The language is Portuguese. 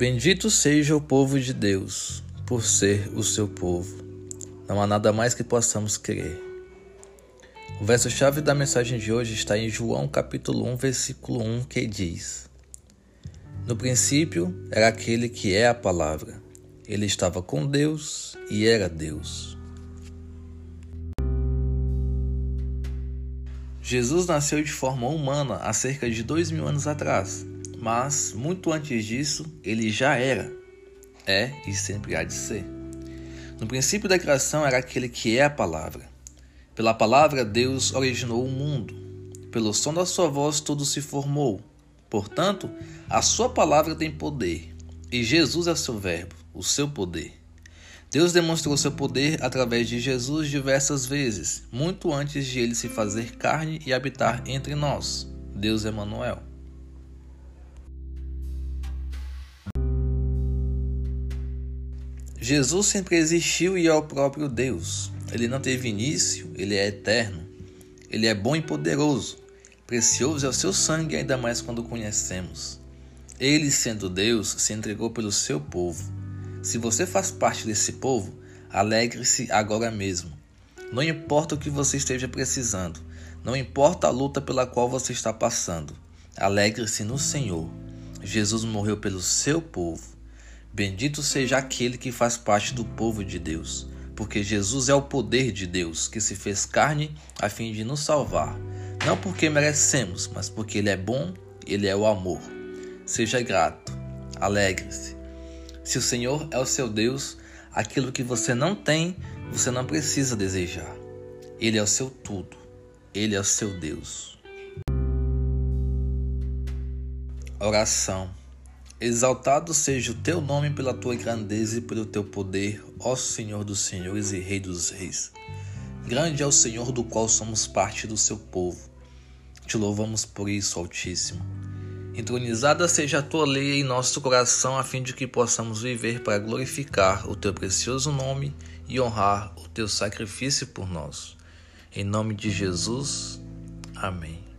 Bendito seja o povo de Deus, por ser o seu povo. Não há nada mais que possamos crer. O verso-chave da mensagem de hoje está em João capítulo 1, versículo 1, que diz: No princípio era aquele que é a palavra. Ele estava com Deus e era Deus. Jesus nasceu de forma humana há cerca de dois mil anos atrás, mas muito antes disso ele já era, é e sempre há de ser. No princípio da criação era aquele que é a palavra. Pela palavra Deus originou o mundo. Pelo som da sua voz tudo se formou. Portanto, a sua palavra tem poder, e Jesus é seu verbo, o seu poder. Deus demonstrou seu poder através de Jesus diversas vezes, muito antes de ele se fazer carne e habitar entre nós. Deus Emanuel. Jesus sempre existiu e é o próprio Deus. Ele não teve início, ele é eterno. Ele é bom e poderoso. Precioso é o seu sangue, ainda mais quando o conhecemos. Ele, sendo Deus, se entregou pelo seu povo. Se você faz parte desse povo, alegre-se agora mesmo. Não importa o que você esteja precisando, não importa a luta pela qual você está passando, alegre-se no Senhor. Jesus morreu pelo seu povo. Bendito seja aquele que faz parte do povo de Deus, porque Jesus é o poder de Deus que se fez carne a fim de nos salvar, não porque merecemos, mas porque Ele é bom, Ele é o amor. Seja grato, alegre-se. Se o Senhor é o seu Deus, aquilo que você não tem, você não precisa desejar. Ele é o seu tudo. Ele é o seu Deus. Oração. Exaltado seja o teu nome pela tua grandeza e pelo teu poder, ó Senhor dos senhores e Rei dos reis. Grande é o Senhor do qual somos parte do seu povo. Te louvamos por isso, Altíssimo. Entronizada seja a tua lei em nosso coração, a fim de que possamos viver para glorificar o teu precioso nome e honrar o teu sacrifício por nós. Em nome de Jesus. Amém.